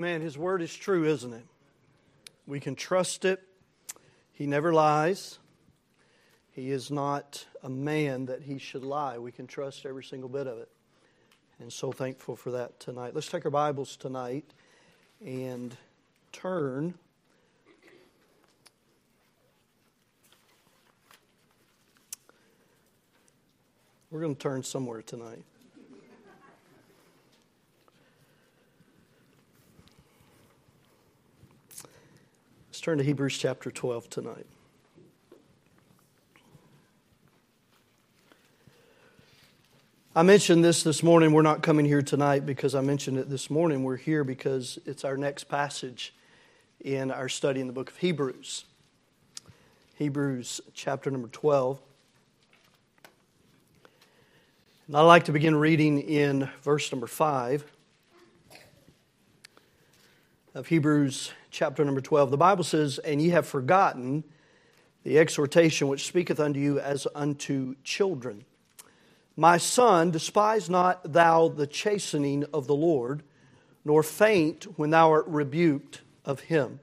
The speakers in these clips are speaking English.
Man, His word is true, isn't it? We can trust it. He never lies. He is not a man that he should lie. We can trust every single bit of it. And so thankful for that tonight. Let's take our Bibles tonight and turn. We're going to turn somewhere tonight. Let's turn to Hebrews chapter 12 tonight. I mentioned this this morning. We're not coming here tonight because I mentioned it this morning. We're here because it's our next passage in our study in the book of Hebrews. Hebrews chapter number 12. And I'd like to begin reading in verse number 5 of Hebrews chapter number 12. The Bible says, And ye have forgotten the exhortation which speaketh unto you as unto children. My son, despise not thou the chastening of the Lord, nor faint when thou art rebuked of him.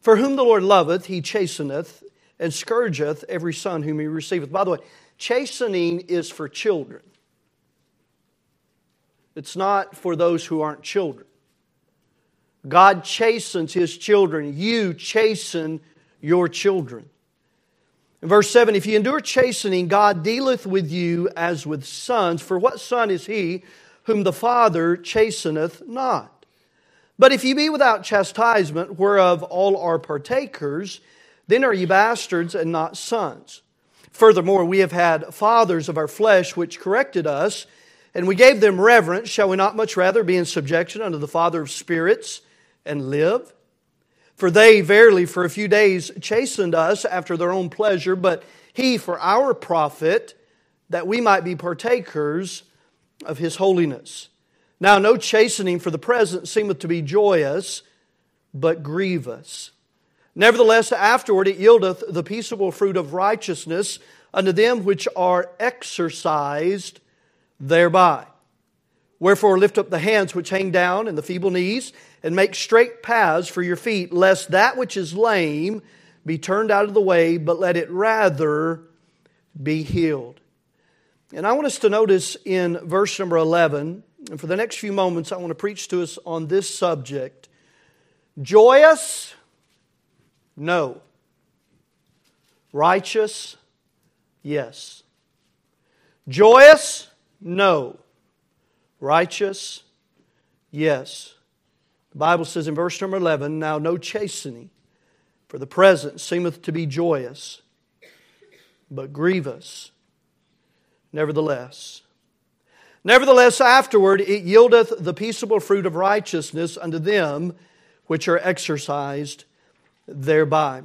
For whom the Lord loveth, he chasteneth, and scourgeth every son whom he receiveth. By the way, chastening is for children, it's not for those who aren't children. God chastens his children. You chasten your children. In verse 7, if you endure chastening, God dealeth with you as with sons. For what son is he whom the Father chasteneth not? But if ye be without chastisement, whereof all are partakers, then are ye bastards and not sons. Furthermore, we have had fathers of our flesh which corrected us, and we gave them reverence. Shall we not much rather be in subjection unto the Father of spirits and live? For they verily for a few days chastened us after their own pleasure, but he for our profit, that we might be partakers of his holiness. Now, no chastening for the present seemeth to be joyous, but grievous. Nevertheless, afterward it yieldeth the peaceable fruit of righteousness unto them which are exercised thereby. Wherefore, lift up the hands which hang down and the feeble knees and make straight paths for your feet, lest that which is lame be turned out of the way, but let it rather be healed. And I want us to notice in verse number 11, and for the next few moments, I want to preach to us on this subject joyous, no. Righteous, yes. Joyous, no. Righteous, yes. The Bible says in verse number 11, Now no chastening for the present seemeth to be joyous, but grievous. Nevertheless, nevertheless, afterward it yieldeth the peaceable fruit of righteousness unto them which are exercised thereby.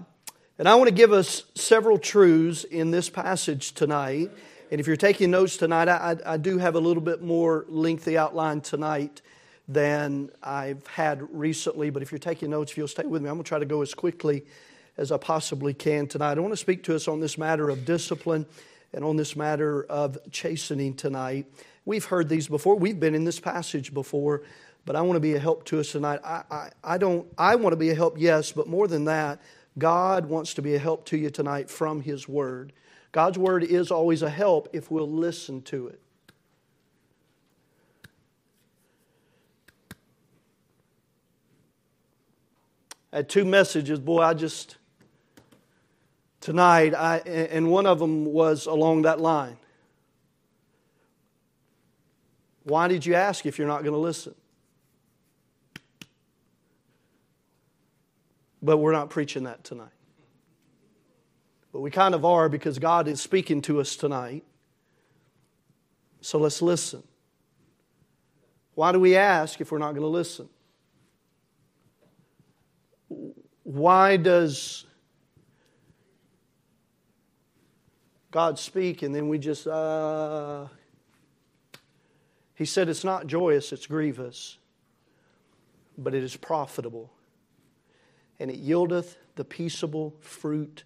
And I want to give us several truths in this passage tonight. And if you're taking notes tonight, I, I do have a little bit more lengthy outline tonight than I've had recently. But if you're taking notes, if you'll stay with me, I'm going to try to go as quickly as I possibly can tonight. I want to speak to us on this matter of discipline and on this matter of chastening tonight. We've heard these before, we've been in this passage before, but I want to be a help to us tonight. I, I, I don't, I want to be a help, yes, but more than that, God wants to be a help to you tonight from His Word. God's Word is always a help if we'll listen to it. I had two messages. Boy, I just, tonight, I, and one of them was along that line. Why did you ask if you're not going to listen? But we're not preaching that tonight. But we kind of are because God is speaking to us tonight. So let's listen. Why do we ask if we're not going to listen? why does God speak and then we just, uh, he said it's not joyous, it's grievous, but it is profitable. And it yieldeth the peaceable fruit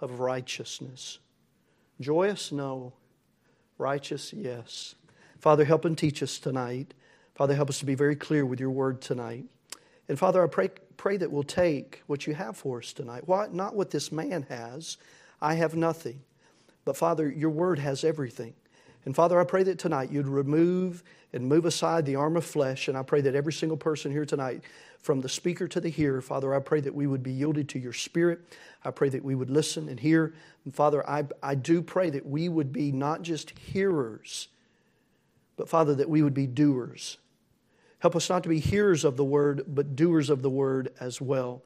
of righteousness. Joyous? No. Righteous? Yes. Father, help and teach us tonight. Father, help us to be very clear with your word tonight. And Father, I pray, pray that we'll take what you have for us tonight. Why, not what this man has. I have nothing. But Father, your word has everything. And Father, I pray that tonight you'd remove and move aside the arm of flesh. And I pray that every single person here tonight, from the speaker to the hearer, Father, I pray that we would be yielded to your spirit. I pray that we would listen and hear. And Father, I, I do pray that we would be not just hearers, but Father, that we would be doers. Help us not to be hearers of the word, but doers of the word as well.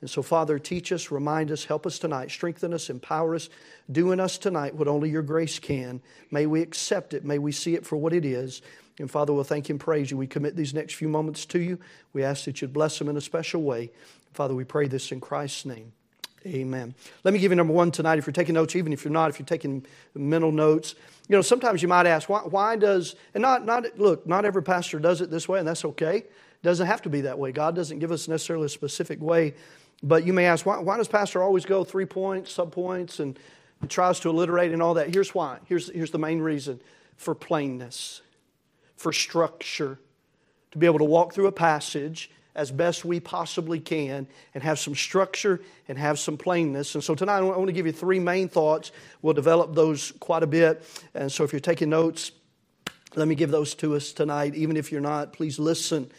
And so, Father, teach us, remind us, help us tonight, strengthen us, empower us, do in us tonight what only your grace can. May we accept it, may we see it for what it is. And Father, we'll thank you and praise you. We commit these next few moments to you. We ask that you'd bless them in a special way. Father, we pray this in Christ's name. Amen. Let me give you number one tonight. If you're taking notes, even if you're not, if you're taking mental notes, you know, sometimes you might ask, why, why does, and not, not, look, not every pastor does it this way, and that's okay. It doesn't have to be that way. God doesn't give us necessarily a specific way. But you may ask, why, why does pastor always go three points, sub points, and, and tries to alliterate and all that? Here's why. Here's, here's the main reason for plainness, for structure, to be able to walk through a passage as best we possibly can and have some structure and have some plainness. And so tonight I want to give you three main thoughts. We'll develop those quite a bit. And so if you're taking notes, let me give those to us tonight. Even if you're not, please listen.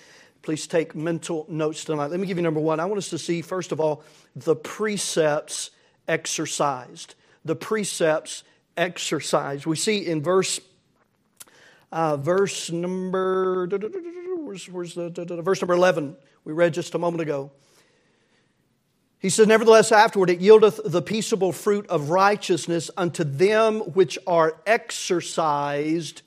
Please take mental notes tonight. Let me give you number one. I want us to see, first of all, the precepts exercised. The precepts exercised. We see in verse uh, verse number where's, where's the, verse number 11 we read just a moment ago. He says, Nevertheless, afterward it yieldeth the peaceable fruit of righteousness unto them which are exercised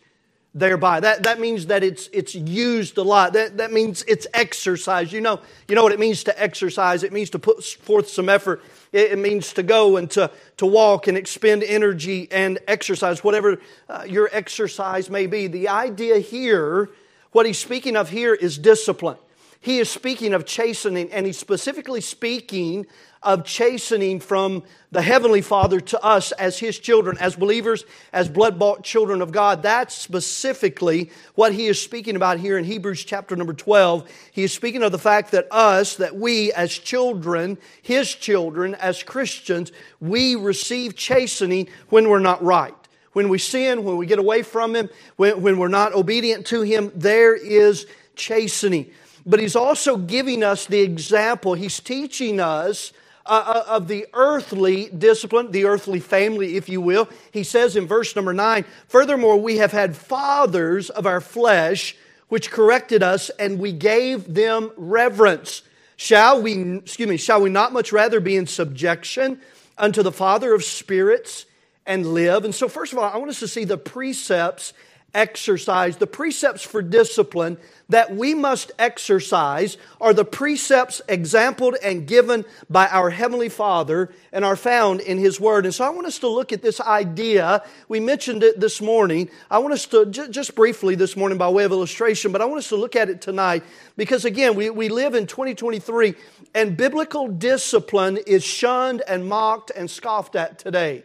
thereby. That, that means that it's, it's used a lot. That, that means it's exercised. You know, you know what it means to exercise? It means to put forth some effort. It, it means to go and to, to walk and expend energy and exercise, whatever uh, your exercise may be. The idea here, what he's speaking of here, is discipline. He is speaking of chastening, and he's specifically speaking of chastening from the Heavenly Father to us as His children, as believers, as blood bought children of God. That's specifically what He is speaking about here in Hebrews chapter number 12. He is speaking of the fact that us, that we as children, His children, as Christians, we receive chastening when we're not right. When we sin, when we get away from Him, when, when we're not obedient to Him, there is chastening but he's also giving us the example. He's teaching us uh, uh, of the earthly discipline, the earthly family, if you will. He says in verse number nine, Furthermore, we have had fathers of our flesh which corrected us, and we gave them reverence. Shall we, excuse me, shall we not much rather be in subjection unto the Father of spirits and live? And so, first of all, I want us to see the precepts exercise, the precepts for discipline that we must exercise are the precepts exampled and given by our Heavenly Father and are found in His Word. And so I want us to look at this idea. We mentioned it this morning. I want us to, just briefly this morning by way of illustration, but I want us to look at it tonight because again, we, we live in 2023 and biblical discipline is shunned and mocked and scoffed at today.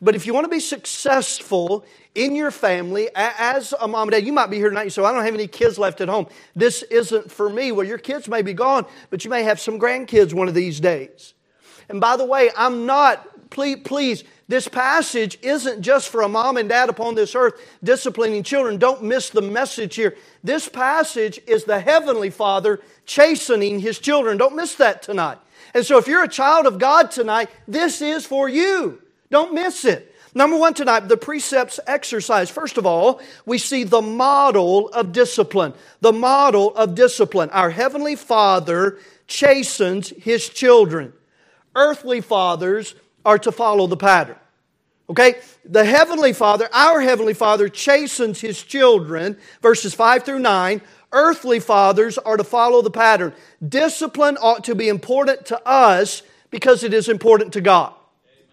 But if you want to be successful in your family, as a mom and dad, you might be here tonight. You say, I don't have any kids left at home. This isn't for me. Well, your kids may be gone, but you may have some grandkids one of these days. And by the way, I'm not, please, please, this passage isn't just for a mom and dad upon this earth disciplining children. Don't miss the message here. This passage is the Heavenly Father chastening His children. Don't miss that tonight. And so if you're a child of God tonight, this is for you. Don't miss it. Number one tonight, the precepts exercise. First of all, we see the model of discipline. The model of discipline. Our Heavenly Father chastens His children. Earthly fathers are to follow the pattern. Okay? The Heavenly Father, our Heavenly Father, chastens His children, verses 5 through 9. Earthly fathers are to follow the pattern. Discipline ought to be important to us because it is important to God.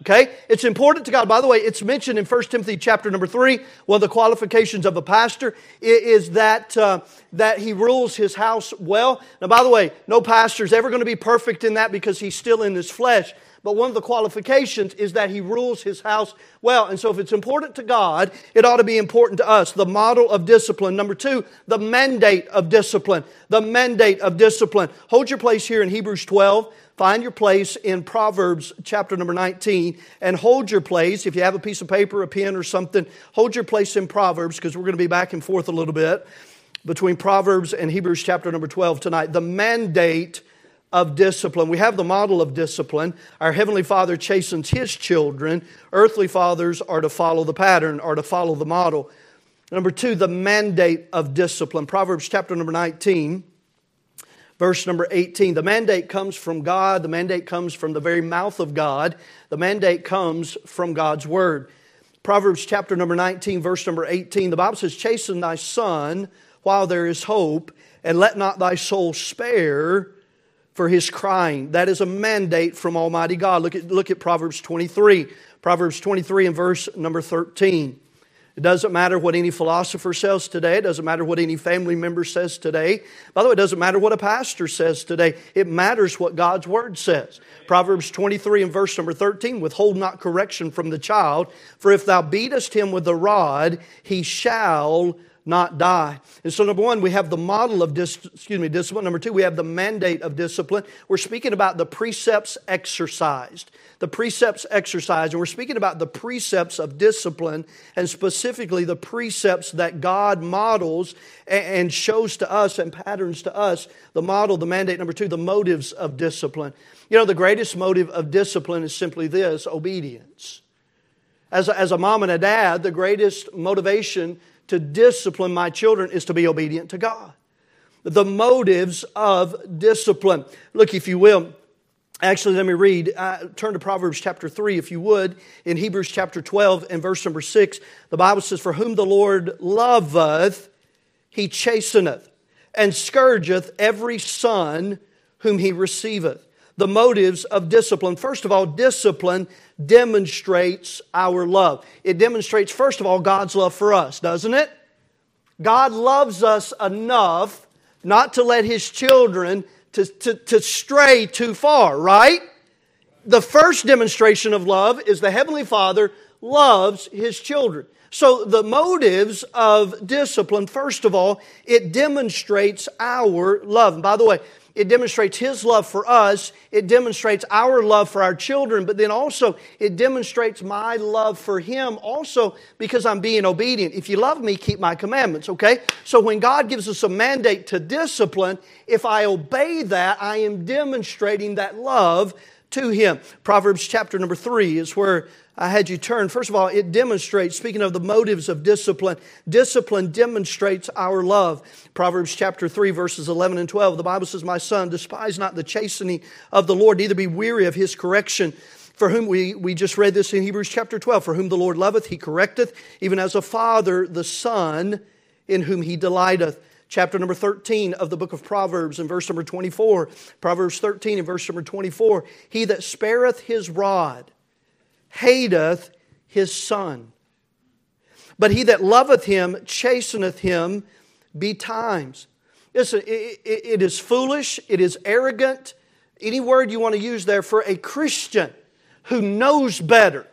Okay? It's important to God. By the way, it's mentioned in 1 Timothy chapter number 3. One of the qualifications of a pastor is that, uh, that he rules his house well. Now, by the way, no pastor is ever going to be perfect in that because he's still in his flesh. but one of the qualifications is that he rules his house well. And so, if it's important to God, it ought to be important to us. The model of discipline. Number two, the mandate of discipline. The mandate of discipline. Hold your place here in Hebrews 12. Find your place in Proverbs chapter number 19 and hold your place. If you have a piece of paper, a pen, or something, hold your place in Proverbs because we're going to be back and forth a little bit between Proverbs and Hebrews chapter number 12 tonight. The mandate of discipline. We have the model of discipline. Our Heavenly Father chastens His children. Earthly fathers are to follow the pattern, are to follow the model. Number two, the mandate of discipline. Proverbs chapter number 19, verse number 18. The mandate comes from God. The mandate comes from the very mouth of God. The mandate comes from God's Word. Proverbs chapter number 19, verse number 18. The Bible says, Chasten thy son while there is hope, and let not thy soul spare for his crying. That is a mandate from Almighty God. Look at, look at Proverbs 23. Proverbs 23 and verse number 13. It doesn't matter what any philosopher says today. It doesn't matter what any family member says today. By the way, it doesn't matter what a pastor says today. It matters what God's word says. Proverbs 23 and verse number 13 withhold not correction from the child, for if thou beatest him with the rod, he shall not die. And so, number one, we have the model of dis- excuse me discipline. Number two, we have the mandate of discipline. We're speaking about the precepts exercised. The precepts exercised, and we're speaking about the precepts of discipline, and specifically the precepts that God models and shows to us and patterns to us. The model, the mandate. Number two, the motives of discipline. You know, the greatest motive of discipline is simply this obedience. As a, as a mom and a dad, the greatest motivation to discipline my children is to be obedient to God. The motives of discipline. Look, if you will, Actually, let me read. Uh, turn to Proverbs chapter 3, if you would. In Hebrews chapter 12 and verse number 6, the Bible says, For whom the Lord loveth, he chasteneth, and scourgeth every son whom he receiveth. The motives of discipline. First of all, discipline demonstrates our love. It demonstrates, first of all, God's love for us, doesn't it? God loves us enough not to let His children to, to, to stray too far, right? The first demonstration of love is the Heavenly Father loves His children. So, the motives of discipline, first of all, it demonstrates our love. And by the way, it demonstrates His love for us. It demonstrates our love for our children, but then also it demonstrates my love for Him also because I'm being obedient. If you love me, keep my commandments, okay? So when God gives us a mandate to discipline, if I obey that, I am demonstrating that love to Him. Proverbs chapter number three is where I had you turn. First of all, it demonstrates, speaking of the motives of discipline, discipline demonstrates our love. Proverbs chapter 3, verses 11 and 12, the Bible says, My son, despise not the chastening of the Lord, neither be weary of his correction. For whom we, we just read this in Hebrews chapter 12, for whom the Lord loveth, he correcteth, even as a father, the son in whom he delighteth chapter number 13 of the book of Proverbs and verse number 24. Proverbs 13 and verse number 24. He that spareth his rod hateth his son. But he that loveth him chasteneth him betimes. Listen, it, it, it is foolish, it is arrogant, any word you want to use there for a Christian who knows better,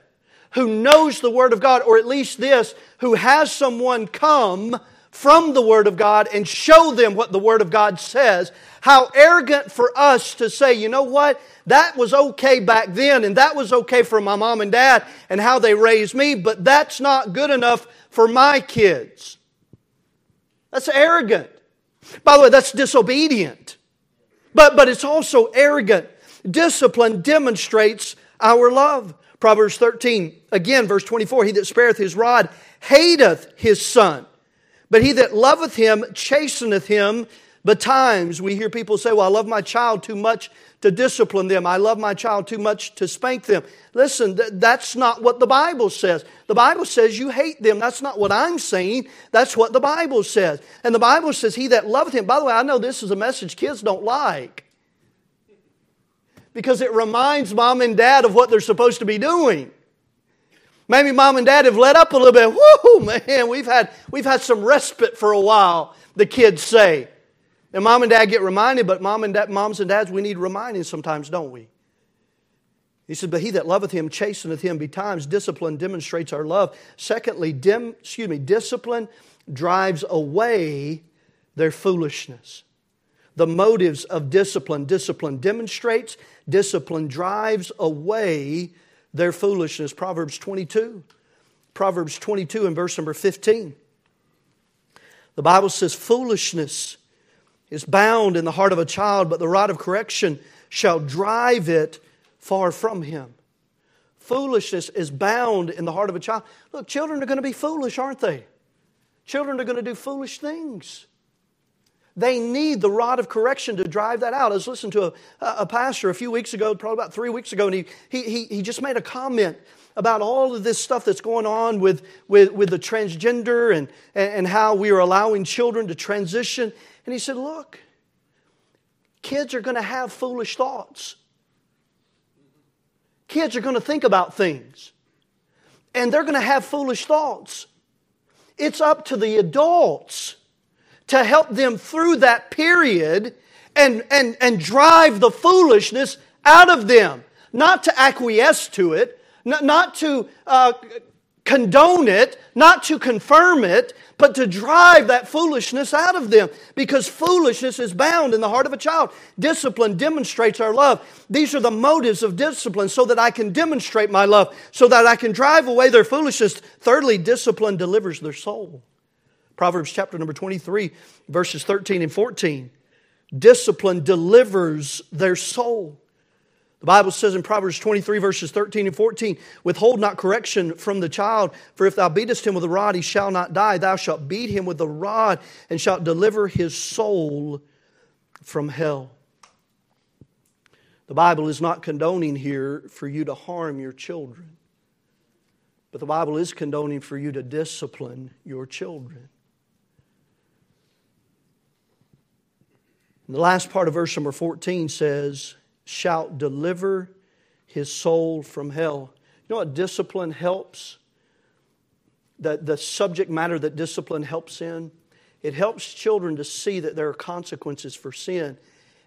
who knows the Word of God, or at least this, who has someone come from the Word of God and show them what the Word of God says. How arrogant for us to say, you know what? That was okay back then, and that was okay for my mom and dad and how they raised me, but that's not good enough for my kids. That's arrogant. By the way, that's disobedient. But, but it's also arrogant. Discipline demonstrates our love. Proverbs 13, again, verse 24 He that spareth his rod hateth his son, but he that loveth him chasteneth him betimes. We hear people say, Well, I love my child too much to discipline them. I love my child too much to spank them. Listen, th- that's not what the Bible says. The Bible says you hate them. That's not what I'm saying. That's what the Bible says. And the Bible says, He that loveth him. By the way, I know this is a message kids don't like because it reminds mom and dad of what they're supposed to be doing. Maybe mom and dad have let up a little bit. Whoo, man, we've had, we've had some respite for a while, the kids say. And mom and dad get reminded, but mom and dad, moms and dads, we need reminding sometimes, don't we? He said, But he that loveth him chasteneth him betimes. Discipline demonstrates our love. Secondly, dim, excuse me, discipline drives away their foolishness. The motives of discipline. Discipline demonstrates, discipline drives away their foolishness. Proverbs 22. Proverbs 22 and verse number 15. The Bible says, Foolishness is bound in the heart of a child, but the rod of correction shall drive it far from him. Foolishness is bound in the heart of a child. Look, children are going to be foolish, aren't they? Children are going to do foolish things. They need the rod of correction to drive that out. I was listening to a, a pastor a few weeks ago, probably about three weeks ago, and he, he, he just made a comment about all of this stuff that's going on with, with, with the transgender and, and how we are allowing children to transition. And he said, Look, kids are going to have foolish thoughts. Kids are going to think about things, and they're going to have foolish thoughts. It's up to the adults to help them through that period and, and, and drive the foolishness out of them, not to acquiesce to it, not, not to uh, condone it, not to confirm it, but to drive that foolishness out of them because foolishness is bound in the heart of a child. Discipline demonstrates our love. These are the motives of discipline so that I can demonstrate my love, so that I can drive away their foolishness. Thirdly, discipline delivers their soul. Proverbs chapter number 23, verses 13 and 14. Discipline delivers their soul. The Bible says in Proverbs 23, verses 13 and 14, Withhold not correction from the child, for if thou beatest him with a rod, he shall not die. Thou shalt beat him with the rod, and shalt deliver his soul from hell. The Bible is not condoning here for you to harm your children, but the Bible is condoning for you to discipline your children. And the last part of verse number 14 says, shalt deliver his soul from hell. You know what discipline helps? The, the subject matter that discipline helps in? It helps children to see that there are consequences for sin.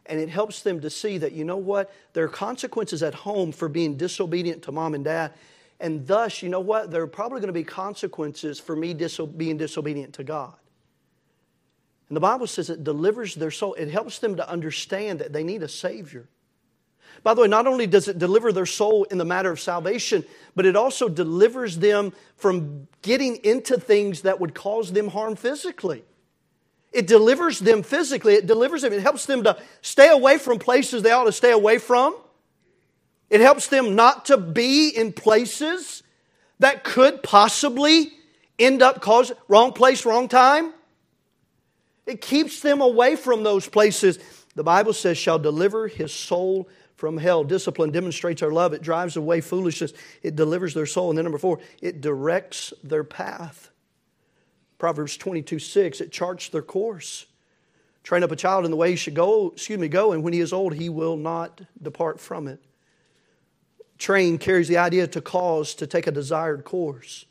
And it helps them to see that, you know what? There are consequences at home for being disobedient to mom and dad. And thus, you know what? There are probably going to be consequences for me diso- being disobedient to God. And the Bible says it delivers their soul. It helps them to understand that they need a Savior. By the way, not only does it deliver their soul in the matter of salvation, but it also delivers them from getting into things that would cause them harm physically. It delivers them physically, it delivers them, it helps them to stay away from places they ought to stay away from. It helps them not to be in places that could possibly end up causing wrong place, wrong time. It keeps them away from those places. The Bible says, shall deliver his soul from hell. Discipline demonstrates our love. It drives away foolishness. It delivers their soul. And then number four, it directs their path. Proverbs 22 6, it charts their course. Train up a child in the way he should go, excuse me, go, and when he is old, he will not depart from it. Train carries the idea to cause to take a desired course.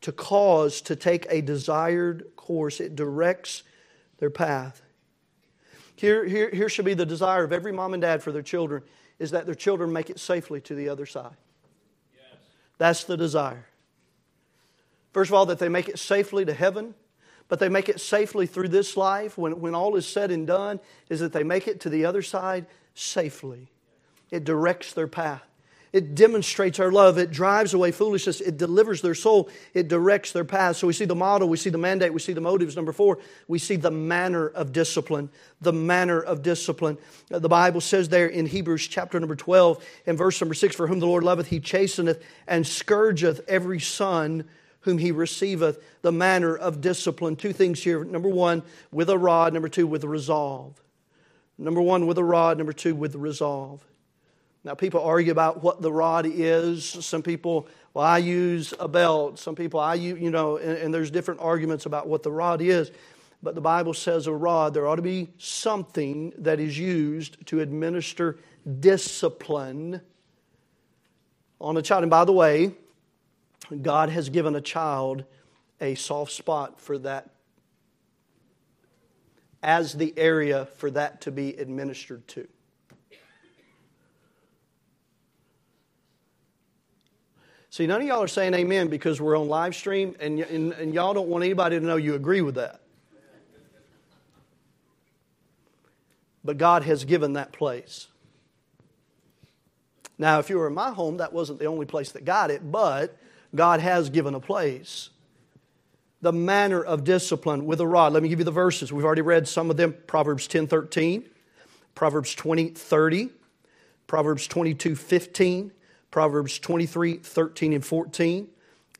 To cause to take a desired course. It directs their path. Here, here, here should be the desire of every mom and dad for their children is that their children make it safely to the other side. Yes. That's the desire. First of all, that they make it safely to heaven, but they make it safely through this life. When, when all is said and done, is that they make it to the other side safely. It directs their path. It demonstrates our love. It drives away foolishness. It delivers their soul. It directs their path. So we see the model, we see the mandate, we see the motives. Number four, we see the manner of discipline. The manner of discipline. Uh, the Bible says there in Hebrews chapter number 12 and verse number 6 For whom the Lord loveth, he chasteneth and scourgeth every son whom he receiveth. The manner of discipline. Two things here. Number one, with a rod. Number two, with resolve. Number one, with a rod. Number two, with resolve. Now, people argue about what the rod is. Some people, well, I use a belt. Some people, I use, you know, and, and there's different arguments about what the rod is. But the Bible says a rod, there ought to be something that is used to administer discipline on a child. And by the way, God has given a child a soft spot for that as the area for that to be administered to. See, none of y'all are saying amen because we're on live stream and, and, and y'all don't want anybody to know you agree with that. But God has given that place. Now, if you were in my home, that wasn't the only place that got it, but God has given a place. The manner of discipline with a rod. Let me give you the verses. We've already read some of them Proverbs 10 13, Proverbs 20 30, Proverbs 22 15, Proverbs 23 13 and 14,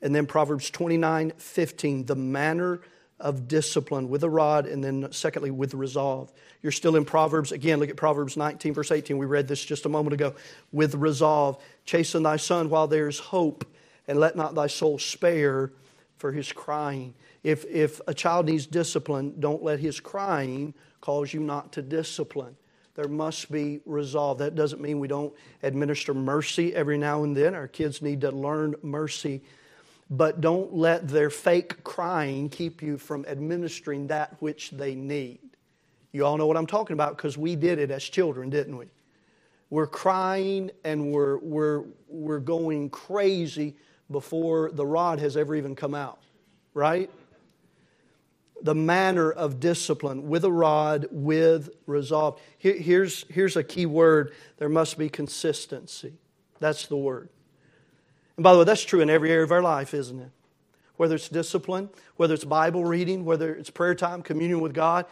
and then Proverbs 29 15. The manner of discipline with a rod, and then secondly, with resolve. You're still in Proverbs. Again, look at Proverbs 19, verse 18. We read this just a moment ago. With resolve, chasten thy son while there's hope, and let not thy soul spare for his crying. If, if a child needs discipline, don't let his crying cause you not to discipline. There must be resolve. That doesn't mean we don't administer mercy every now and then. Our kids need to learn mercy. But don't let their fake crying keep you from administering that which they need. You all know what I'm talking about because we did it as children, didn't we? We're crying and we're, we're, we're going crazy before the rod has ever even come out, right? The manner of discipline with a rod, with resolve. Here, here's, here's a key word there must be consistency. That's the word. And by the way, that's true in every area of our life, isn't it? Whether it's discipline, whether it's Bible reading, whether it's prayer time, communion with God,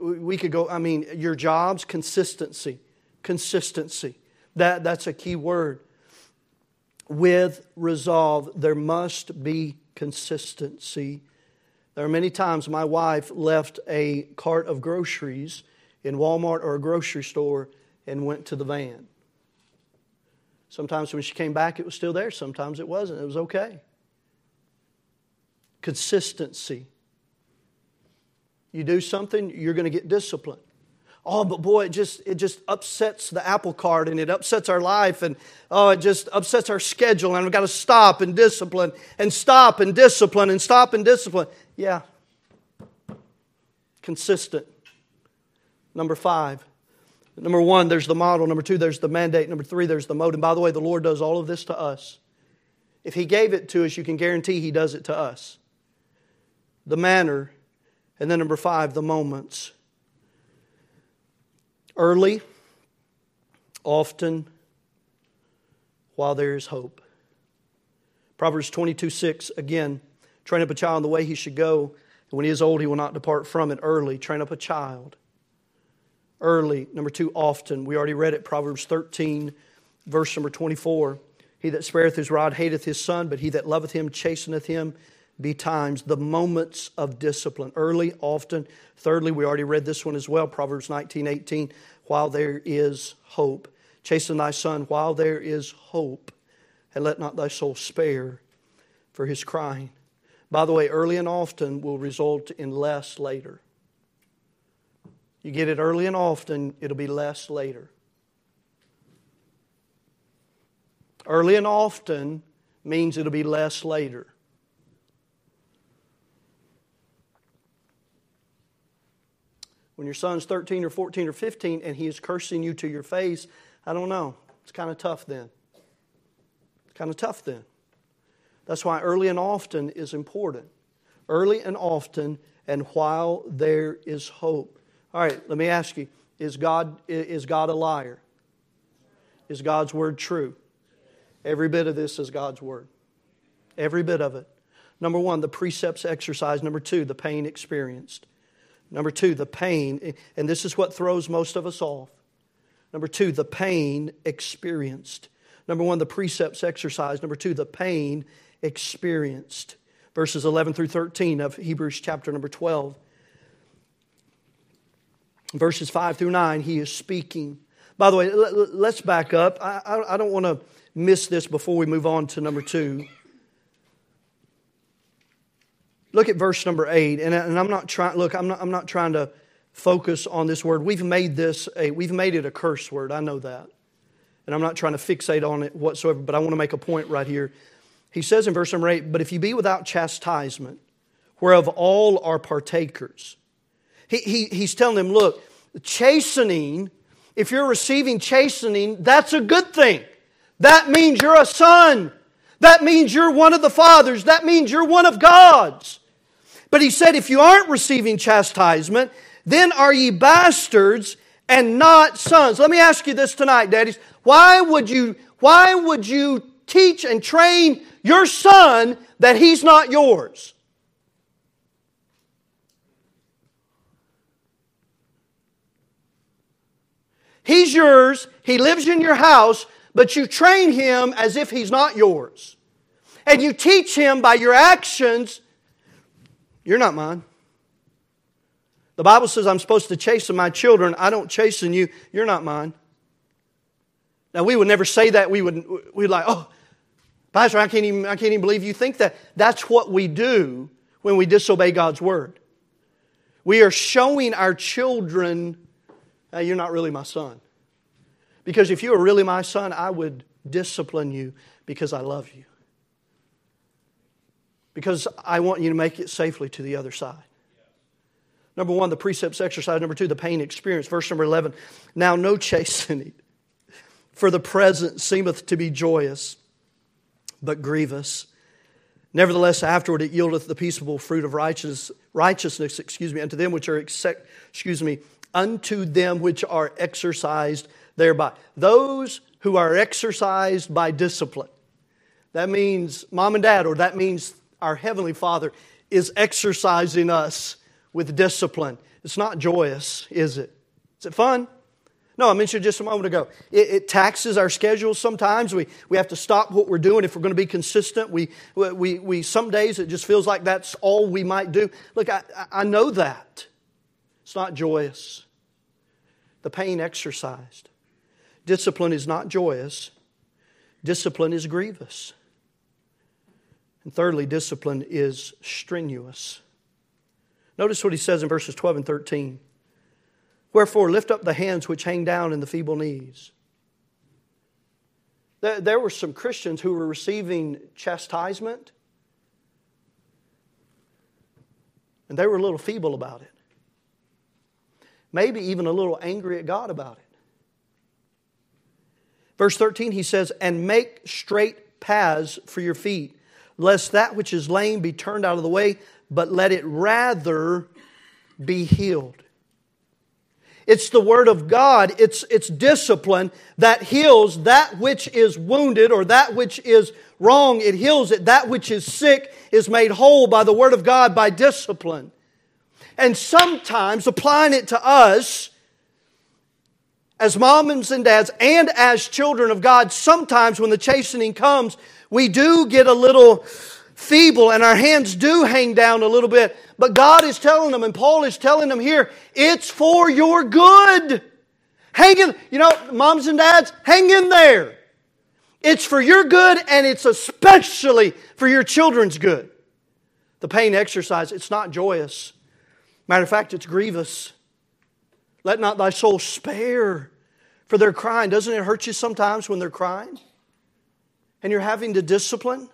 we could go, I mean, your job's consistency. Consistency. That, that's a key word. With resolve, there must be consistency. There are many times my wife left a cart of groceries in Walmart or a grocery store and went to the van. Sometimes when she came back, it was still there. Sometimes it wasn't. It was okay. Consistency. You do something, you're going to get disciplined. Oh, but boy, it just it just upsets the apple cart and it upsets our life and oh, it just upsets our schedule and we've got to stop and discipline and stop and discipline and stop and discipline. Yeah. Consistent. Number five. Number one, there's the model. Number two, there's the mandate. Number three, there's the mode. And by the way, the Lord does all of this to us. If He gave it to us, you can guarantee He does it to us. The manner, and then number five, the moments. Early, often, while there is hope. Proverbs 22 6, again, train up a child in the way he should go, and when he is old, he will not depart from it. Early, train up a child. Early, number two, often. We already read it, Proverbs 13, verse number 24. He that spareth his rod hateth his son, but he that loveth him chasteneth him betimes the moments of discipline. Early often. Thirdly we already read this one as well proverbs 19 18 while there is hope chasten thy son while there is hope and let not thy soul spare for his crying. By the way early and often will result in less later. You get it early and often it'll be less later. Early and often means it'll be less later When your son's 13 or 14 or 15 and he is cursing you to your face, I don't know. It's kind of tough then. It's kind of tough then. That's why early and often is important. Early and often, and while there is hope. All right, let me ask you is God, is God a liar? Is God's word true? Every bit of this is God's word. Every bit of it. Number one, the precepts exercised. Number two, the pain experienced. Number two, the pain, and this is what throws most of us off. Number two, the pain experienced. Number one, the precepts exercised. Number two, the pain experienced. Verses 11 through 13 of Hebrews chapter number 12. Verses 5 through 9, he is speaking. By the way, let's back up. I, don't want to miss this before we move on to number two. Look at verse number eight, and, and I'm not trying. Look, I'm not. I'm not trying to focus on this word. We've made this a. We've made it a curse word. I know that, and I'm not trying to fixate on it whatsoever. But I want to make a point right here. He says in verse number eight, "But if you be without chastisement, whereof all are partakers," he, he he's telling them, look, chastening. If you're receiving chastening, that's a good thing. That means you're a son. That means you're one of the fathers. That means you're one of God's. But he said, if you aren't receiving chastisement, then are ye bastards and not sons. Let me ask you this tonight, daddies. Why would you, why would you teach and train your son that he's not yours? He's yours, he lives in your house, but you train him as if he's not yours. And you teach him by your actions, you're not mine. The Bible says I'm supposed to chasten my children. I don't chasten you. You're not mine. Now, we would never say that. We would we'd like, oh, Pastor, I can't, even, I can't even believe you think that. That's what we do when we disobey God's word. We are showing our children hey, you're not really my son. Because if you were really my son, I would discipline you because I love you. Because I want you to make it safely to the other side. Number one, the precepts exercise. Number two, the pain experience. Verse number 11. Now, no chastening for the present seemeth to be joyous, but grievous. Nevertheless, afterward it yieldeth the peaceable fruit of righteousness, righteousness, excuse me, unto them which are, excuse me, unto them which are exercised thereby. Those who are exercised by discipline. That means mom and dad, or that means our Heavenly Father is exercising us with discipline. It's not joyous, is it? Is it fun? No, I mentioned just a moment ago. It, it, taxes our schedules sometimes. We, we have to stop what we're doing if we're going to be consistent. We, we, we, some days it just feels like that's all we might do. Look, I, I know that. It's not joyous the pain exercised. Discipline is not joyous, discipline is grievous. And thirdly, discipline is strenuous. Notice what he says in verses 12 and 13. Wherefore, lift up the hands which hang down and the feeble knees. There were some Christians who were receiving chastisement, and they were a little feeble about it maybe even a little angry at God about it. Verse 13, he says, And make straight paths for your feet, lest that which is lame be turned out of the way, but let it rather be healed. It's the Word of God, it's, it's discipline that heals that which is wounded or that which is wrong. It heals it. That which is sick is made whole by the Word of God, by discipline. And sometimes applying it to us as moms and dads and as children of God, sometimes when the chastening comes, we do get a little feeble and our hands do hang down a little bit. But God is telling them, and Paul is telling them here, it's for your good. Hang in, you know, moms and dads, hang in there. It's for your good and it's especially for your children's good. The pain exercise, it's not joyous. Matter of fact, it's grievous. Let not thy soul spare for their crying. Doesn't it hurt you sometimes when they're crying? And you're having to discipline?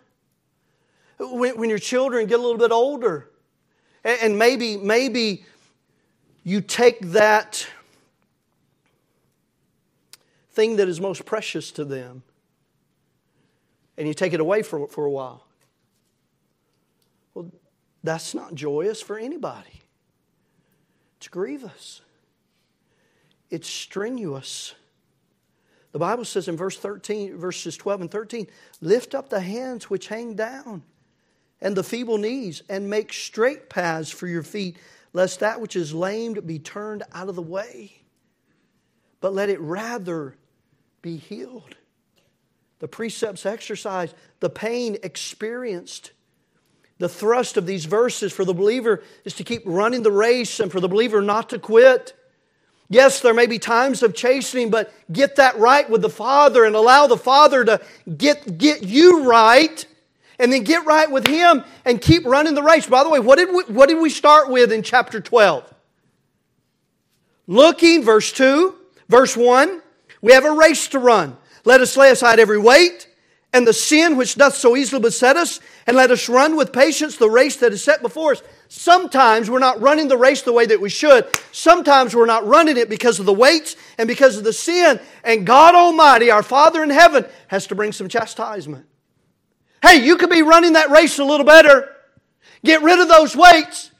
When, when your children get a little bit older, and, and maybe, maybe you take that thing that is most precious to them and you take it away for, for a while. Well, that's not joyous for anybody. It's grievous, it's strenuous. The Bible says in verse 13, verses 12 and 13, lift up the hands which hang down and the feeble knees, and make straight paths for your feet, lest that which is lamed be turned out of the way, but let it rather be healed. The precepts exercised, the pain experienced the thrust of these verses for the believer is to keep running the race and for the believer not to quit. Yes, there may be times of chastening, but get that right with the Father and allow the Father to get, get you right and then get right with Him and keep running the race. By the way, what did we, what did we start with in chapter 12? Looking, verse 2, verse 1, we have a race to run. Let us lay aside every weight and the sin which doth so easily beset us, and let us run with patience the race that is set before us. Sometimes we're not running the race the way that we should. Sometimes we're not running it because of the weights and because of the sin. And God Almighty, our Father in heaven, has to bring some chastisement. Hey, you could be running that race a little better. Get rid of those weights.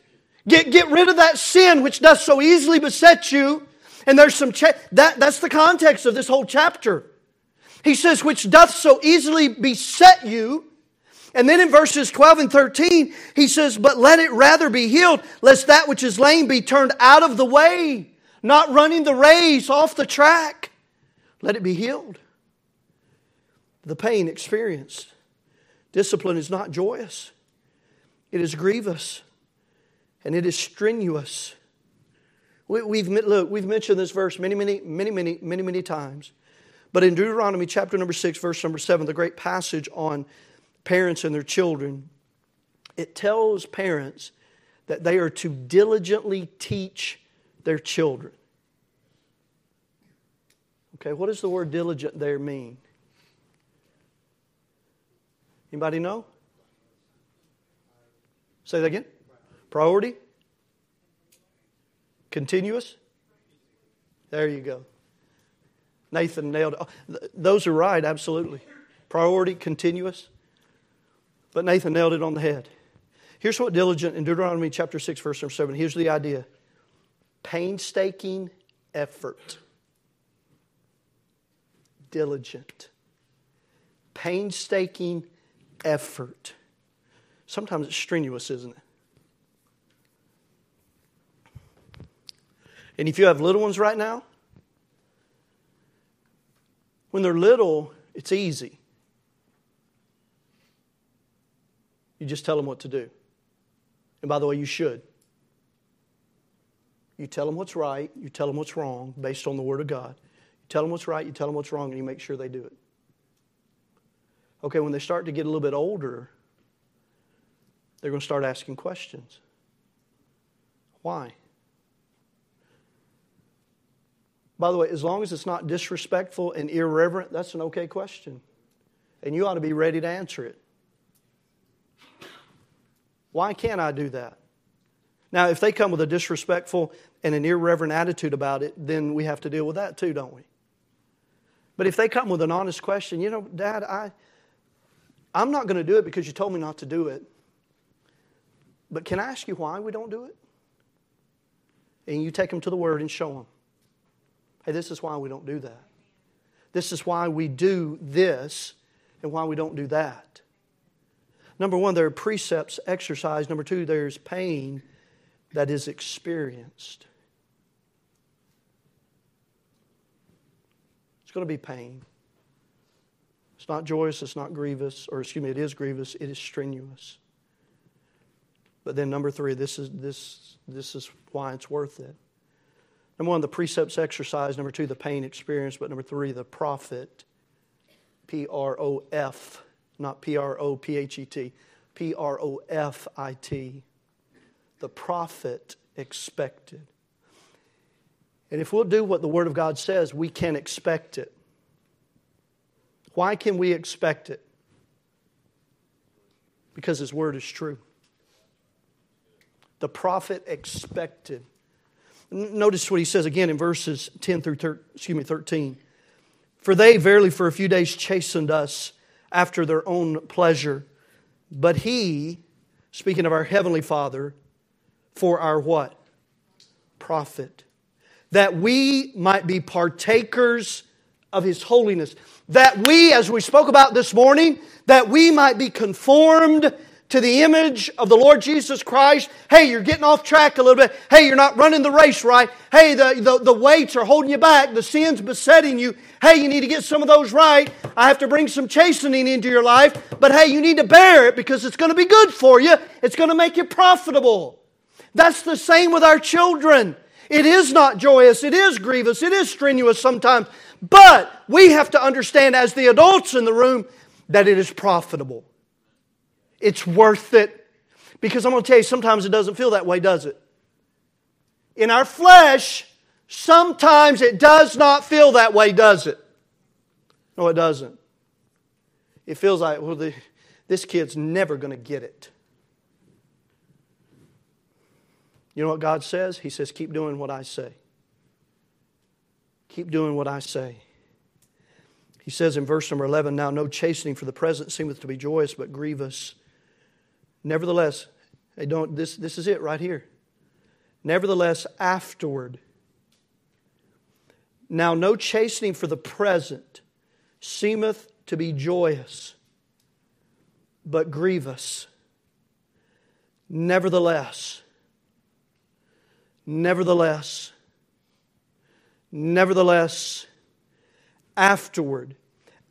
Get, get rid of that sin which does so easily beset you. And there's some, cha- that, that's the context of this whole chapter. He says, which doth so easily beset you. And then in verses 12 and 13, he says, But let it rather be healed, lest that which is lame be turned out of the way, not running the race off the track. Let it be healed. The pain experienced. Discipline is not joyous, it is grievous, and it is strenuous. We, have look, we've mentioned this verse many, many, many, many, many, many times. But in Deuteronomy chapter number 6, verse number 7, the great passage on parents and their children, it tells parents that they are to diligently teach their children. Okay, what does the word diligent there mean? Anybody know? Say that again. Priority? Continuous? There you go. Nathan nailed it. Oh, those are right, absolutely. Priority, continuous. But Nathan nailed it on the head. Here's what diligent in Deuteronomy chapter 6, verse number 7. Here's the idea painstaking effort. Diligent. Painstaking effort. Sometimes it's strenuous, isn't it? And if you have little ones right now, when they're little, it's easy. You just tell them what to do. And by the way, you should. You tell them what's right, you tell them what's wrong based on the Word of God. You tell them what's right, you tell them what's wrong, and you make sure they do it. Okay, when they start to get a little bit older, they're going to start asking questions. Why? By the way, as long as it's not disrespectful and irreverent, that's an okay question. And you ought to be ready to answer it. Why can't I do that? Now, if they come with a disrespectful and an irreverent attitude about it, then we have to deal with that too, don't we? But if they come with an honest question, you know, Dad, I, I'm not going to do it because you told me not to do it. But can I ask you why we don't do it? And you take them to the Word and show them. Hey, this is why we don't do that. This is why we do this and why we don't do that. Number one, there are precepts exercised. Number two, there's pain that is experienced. It's going to be pain. It's not joyous, it's not grievous, or excuse me, it is grievous, it is strenuous. But then number three, this is this this is why it's worth it. Number one, the precepts exercise. Number two, the pain experience. But number three, the profit. P R O F, not P R O P H E T. P R O F I T. The profit expected. And if we'll do what the Word of God says, we can expect it. Why can we expect it? Because His Word is true. The profit expected. Notice what he says again in verses 10 through 13, excuse me, 13. For they verily for a few days chastened us after their own pleasure. But he, speaking of our heavenly Father, for our what? Profit. That we might be partakers of his holiness. That we, as we spoke about this morning, that we might be conformed to the image of the Lord Jesus Christ. Hey, you're getting off track a little bit. Hey, you're not running the race right. Hey, the, the, the weights are holding you back. The sin's besetting you. Hey, you need to get some of those right. I have to bring some chastening into your life. But hey, you need to bear it because it's going to be good for you. It's going to make you profitable. That's the same with our children. It is not joyous. It is grievous. It is strenuous sometimes. But we have to understand as the adults in the room that it is profitable. It's worth it. Because I'm going to tell you, sometimes it doesn't feel that way, does it? In our flesh, sometimes it does not feel that way, does it? No, it doesn't. It feels like, well, the, this kid's never going to get it. You know what God says? He says, keep doing what I say. Keep doing what I say. He says in verse number 11, Now no chastening for the present seemeth to be joyous, but grievous. Nevertheless, hey, don't, this, this is it right here. Nevertheless, afterward. Now no chastening for the present seemeth to be joyous, but grievous. Nevertheless, nevertheless, nevertheless, afterward,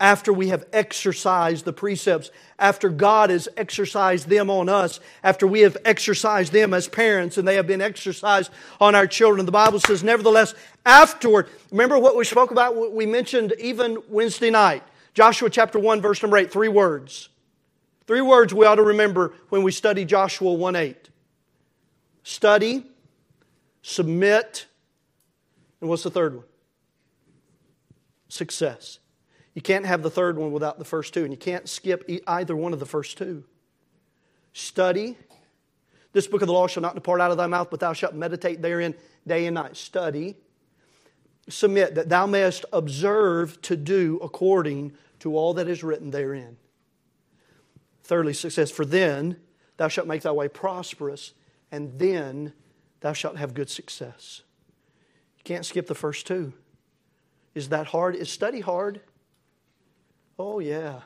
after we have exercised the precepts, after God has exercised them on us, after we have exercised them as parents and they have been exercised on our children. The Bible says, nevertheless, afterward, remember what we spoke about? We mentioned even Wednesday night. Joshua chapter 1, verse number 8, three words. Three words we ought to remember when we study Joshua 1 8. Study, submit, and what's the third one? Success. You can't have the third one without the first two, and you can't skip either one of the first two. Study. This book of the law shall not depart out of thy mouth, but thou shalt meditate therein day and night. Study. Submit, that thou mayest observe to do according to all that is written therein. Thirdly, success. For then thou shalt make thy way prosperous, and then thou shalt have good success. You can't skip the first two. Is that hard? Is study hard? Oh, yeah.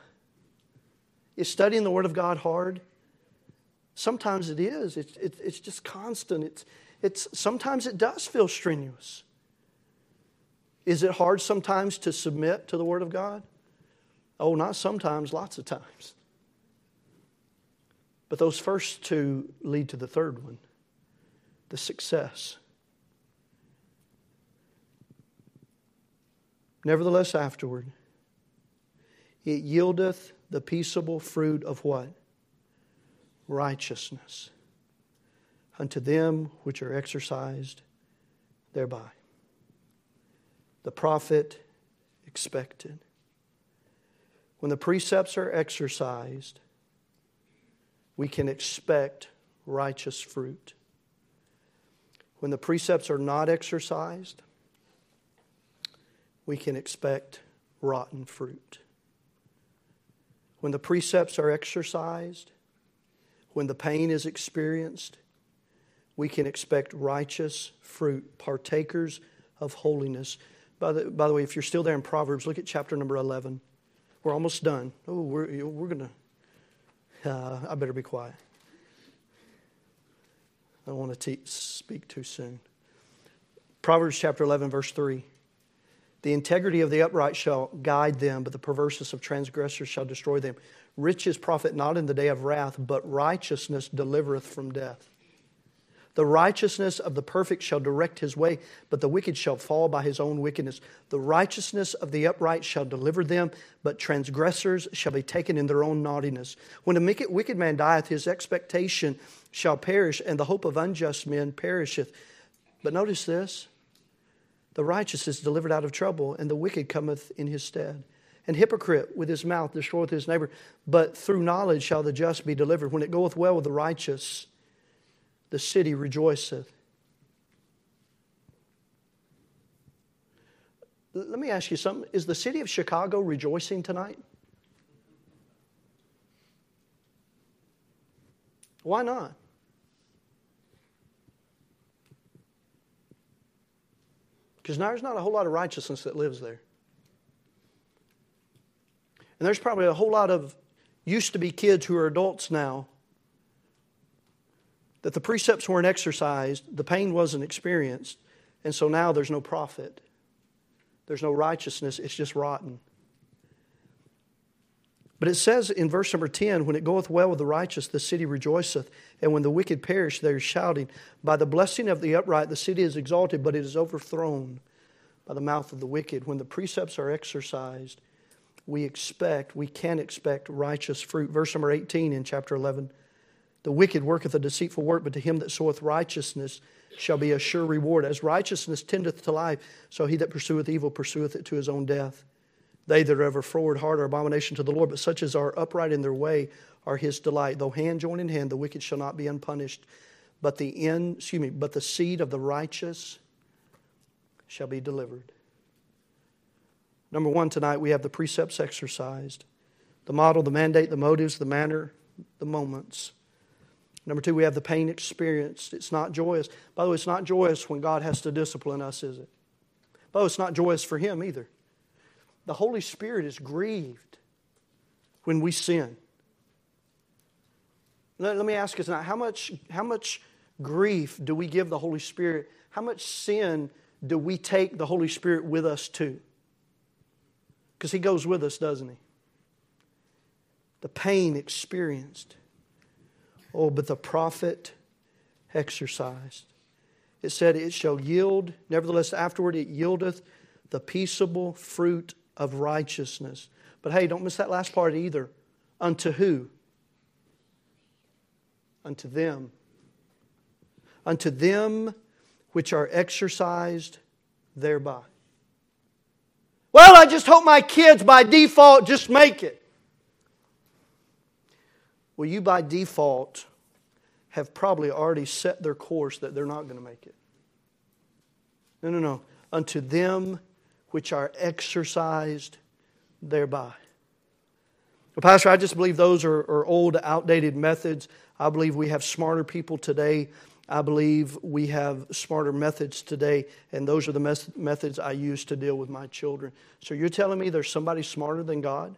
Is studying the Word of God hard? Sometimes it is. It's, it, it's just constant. It's, it's, sometimes it does feel strenuous. Is it hard sometimes to submit to the Word of God? Oh, not sometimes, lots of times. But those first two lead to the third one the success. Nevertheless, afterward, it yieldeth the peaceable fruit of what? Righteousness unto them which are exercised thereby. The profit expected. When the precepts are exercised, we can expect righteous fruit. When the precepts are not exercised, we can expect rotten fruit. When the precepts are exercised, when the pain is experienced, we can expect righteous fruit, partakers of holiness. By the, by the way, if you're still there in Proverbs, look at chapter number 11. We're almost done. Oh, we're, we're going to, uh, I better be quiet. I don't want to te- speak too soon. Proverbs chapter 11, verse 3. The integrity of the upright shall guide them, but the perverseness of transgressors shall destroy them. Riches profit not in the day of wrath, but righteousness delivereth from death. The righteousness of the perfect shall direct his way, but the wicked shall fall by his own wickedness. The righteousness of the upright shall deliver them, but transgressors shall be taken in their own naughtiness. When a wicked man dieth, his expectation shall perish, and the hope of unjust men perisheth. But notice this the righteous is delivered out of trouble, and the wicked cometh in his stead. And hypocrite with his mouth destroyeth his neighbor, but through knowledge shall the just be delivered. When it goeth well with the righteous, the city rejoiceth. Let me ask you something. Is the city of Chicago rejoicing tonight? Why not? Because now there's not a whole lot of righteousness that lives there. And there's probably a whole lot of used to be kids who are adults now that the precepts weren't exercised, the pain wasn't experienced, and so now there's no profit. There's no righteousness, it's just rotten. But it says in verse number 10 when it goeth well with the righteous, the city rejoiceth, and when the wicked perish, there is shouting. By the blessing of the upright, the city is exalted, but it is overthrown by the mouth of the wicked. When the precepts are exercised, we expect, we can expect righteous fruit. Verse number 18 in chapter 11 The wicked worketh a deceitful work, but to him that soweth righteousness shall be a sure reward. As righteousness tendeth to life, so he that pursueth evil pursueth it to his own death. They that are ever forward heart are abomination to the Lord, but such as are upright in their way are his delight. Though hand join in hand, the wicked shall not be unpunished, but the end, excuse me, but the seed of the righteous shall be delivered. Number one, tonight we have the precepts exercised the model, the mandate, the motives, the manner, the moments. Number two, we have the pain experienced. It's not joyous. By the way, it's not joyous when God has to discipline us, is it? By the way, it's not joyous for Him either. The Holy Spirit is grieved when we sin. Let, let me ask you tonight how much, how much grief do we give the Holy Spirit? How much sin do we take the Holy Spirit with us to? Because He goes with us, doesn't He? The pain experienced. Oh, but the profit exercised. It said, It shall yield, nevertheless, afterward it yieldeth the peaceable fruit of righteousness. But hey, don't miss that last part either. Unto who? Unto them. Unto them which are exercised thereby. Well, I just hope my kids by default just make it. Well, you by default have probably already set their course that they're not going to make it. No, no, no. Unto them which are exercised thereby. Well, Pastor, I just believe those are, are old, outdated methods. I believe we have smarter people today I believe we have smarter methods today, and those are the methods I use to deal with my children. So you're telling me there's somebody smarter than God?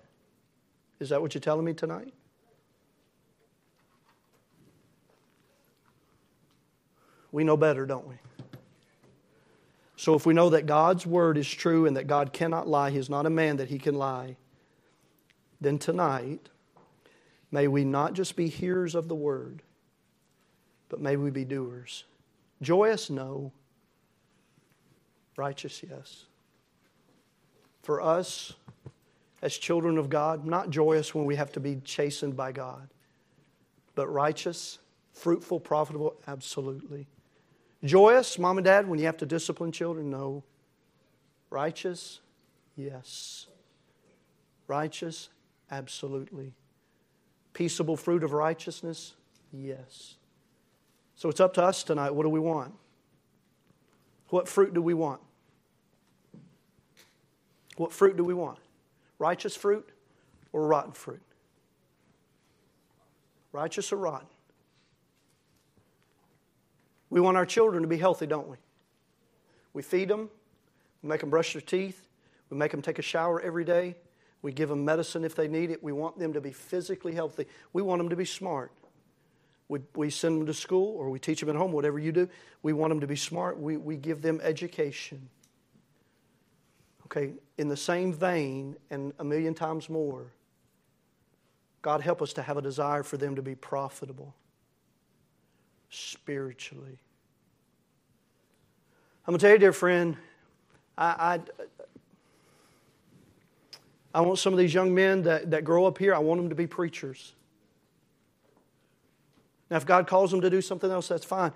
Is that what you're telling me tonight? We know better, don't we? So if we know that God's word is true and that God cannot lie, He is not a man that He can lie, then tonight, may we not just be hearers of the word but may we be doers. Joyous? No. Righteous? Yes. For us, as children of God, not joyous when we have to be chastened by God, but righteous, fruitful, profitable? Absolutely. Joyous, mom and dad, when you have to discipline children? No. Righteous? Yes. Righteous? Absolutely. Peaceable fruit of righteousness? Yes. So it's up to us tonight. What do we want? What fruit do we want? What fruit do we want? Righteous fruit or rotten fruit? Righteous or rotten? We want our children to be healthy, don't we? We feed them, we make them brush their teeth, we make them take a shower every day, we give them medicine if they need it. We want them to be physically healthy. We want them to be smart. We, we send them to school or we teach them at home, whatever you do. We want them to be smart. We, we give them education. Okay, in the same vein and a million times more, God help us to have a desire for them to be profitable spiritually. I'm going to tell you, dear friend, I, I, I want some of these young men that, that grow up here, I want them to be preachers. Now, if God calls them to do something else, that's fine.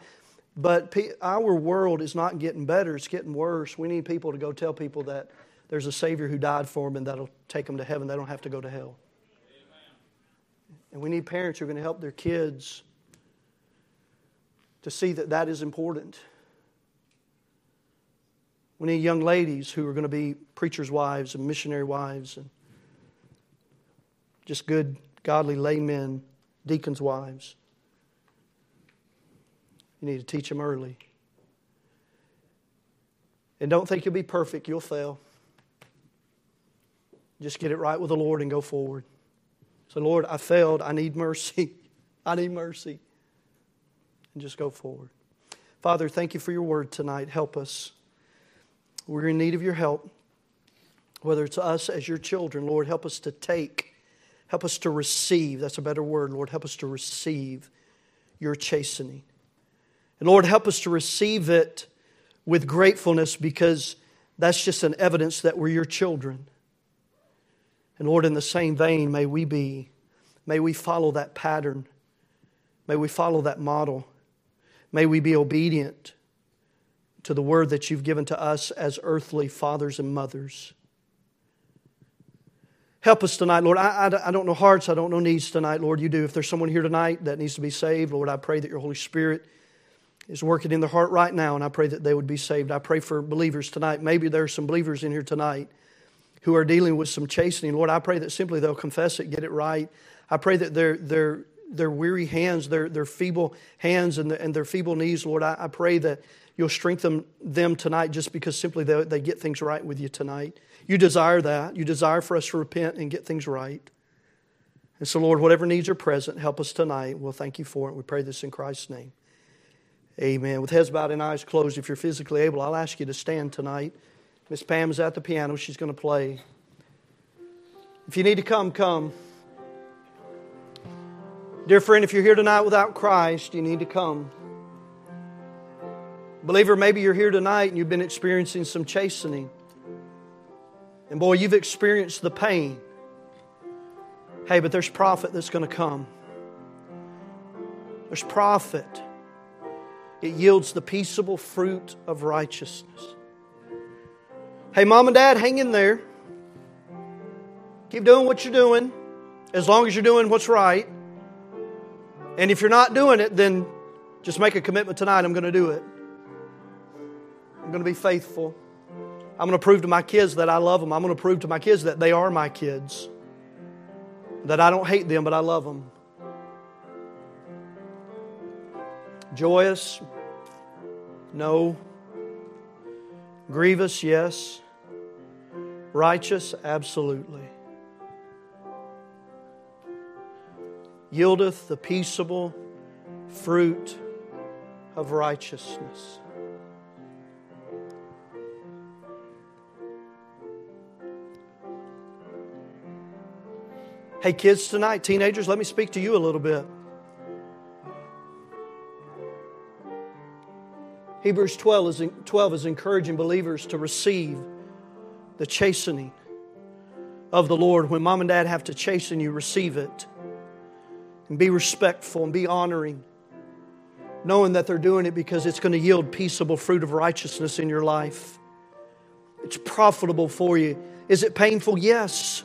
But our world is not getting better, it's getting worse. We need people to go tell people that there's a Savior who died for them and that'll take them to heaven. They don't have to go to hell. And we need parents who are going to help their kids to see that that is important. We need young ladies who are going to be preachers' wives and missionary wives and just good, godly laymen, deacons' wives. You need to teach them early. And don't think you'll be perfect, you'll fail. Just get it right with the Lord and go forward. So, Lord, I failed. I need mercy. I need mercy. And just go forward. Father, thank you for your word tonight. Help us. We're in need of your help. Whether it's us as your children, Lord, help us to take, help us to receive. That's a better word, Lord. Help us to receive your chastening. And Lord, help us to receive it with gratefulness because that's just an evidence that we're your children. And Lord, in the same vein, may we be, may we follow that pattern. May we follow that model. May we be obedient to the word that you've given to us as earthly fathers and mothers. Help us tonight, Lord. I, I, I, don't know hearts, I don't know needs tonight, Lord. You do. If there's someone here tonight that needs to be saved, Lord, I pray that your Holy Spirit is working in their heart right now, and I pray that they would be saved. I pray for believers tonight. Maybe there are some believers in here tonight who are dealing with some chastening. Lord, I pray that simply they'll confess it, get it right. I pray that their, their, their weary hands, their, their feeble hands, and, the, and their feeble knees, Lord, I, I pray that you'll strengthen them tonight just because simply they, they get things right with you tonight. You desire that. You desire for us to repent and get things right. And so, Lord, whatever needs are present, help us tonight. We'll thank you for it. We pray this in Christ's name. Amen. With heads bowed and eyes closed, if you're physically able, I'll ask you to stand tonight. Miss Pam is at the piano. She's going to play. If you need to come, come. Dear friend, if you're here tonight without Christ, you need to come. Believer, maybe you're here tonight and you've been experiencing some chastening. And boy, you've experienced the pain. Hey, but there's profit that's going to come. There's profit. It yields the peaceable fruit of righteousness. Hey, mom and dad, hang in there. Keep doing what you're doing as long as you're doing what's right. And if you're not doing it, then just make a commitment tonight I'm going to do it. I'm going to be faithful. I'm going to prove to my kids that I love them. I'm going to prove to my kids that they are my kids. That I don't hate them, but I love them. Joyous? No. Grievous? Yes. Righteous? Absolutely. Yieldeth the peaceable fruit of righteousness. Hey, kids, tonight, teenagers, let me speak to you a little bit. Hebrews 12 is, 12 is encouraging believers to receive the chastening of the Lord. When mom and dad have to chasten you, receive it. And be respectful and be honoring, knowing that they're doing it because it's going to yield peaceable fruit of righteousness in your life. It's profitable for you. Is it painful? Yes.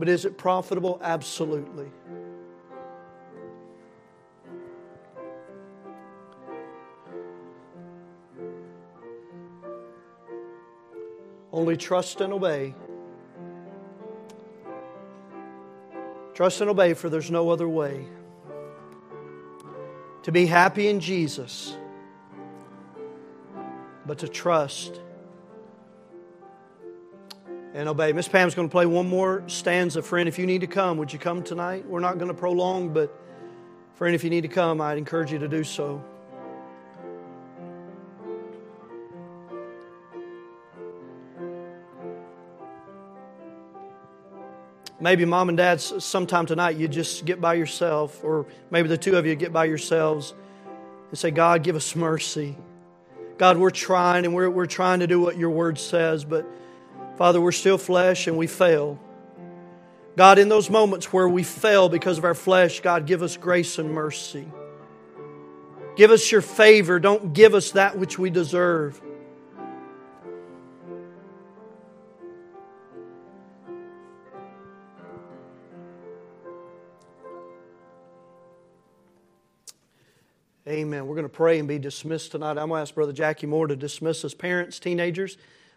But is it profitable? Absolutely. Only trust and obey. Trust and obey, for there's no other way. To be happy in Jesus, but to trust and obey. Miss Pam's going to play one more stanza. Friend, if you need to come, would you come tonight? We're not going to prolong, but friend, if you need to come, I'd encourage you to do so. Maybe mom and dad, sometime tonight, you just get by yourself, or maybe the two of you get by yourselves and say, God, give us mercy. God, we're trying and we're, we're trying to do what your word says, but Father, we're still flesh and we fail. God, in those moments where we fail because of our flesh, God, give us grace and mercy. Give us your favor. Don't give us that which we deserve. Amen. We're going to pray and be dismissed tonight. I'm going to ask Brother Jackie Moore to dismiss us, parents, teenagers.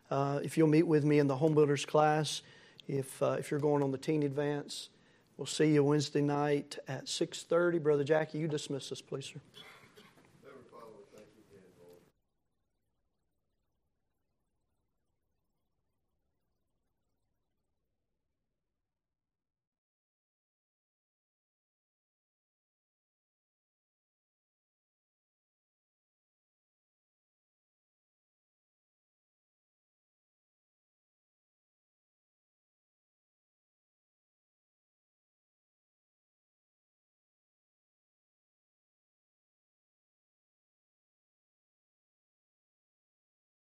Uh, if you'll meet with me in the home builders class, if uh, if you're going on the teen advance, we'll see you Wednesday night at 6:30. Brother Jackie, you dismiss us, please, sir.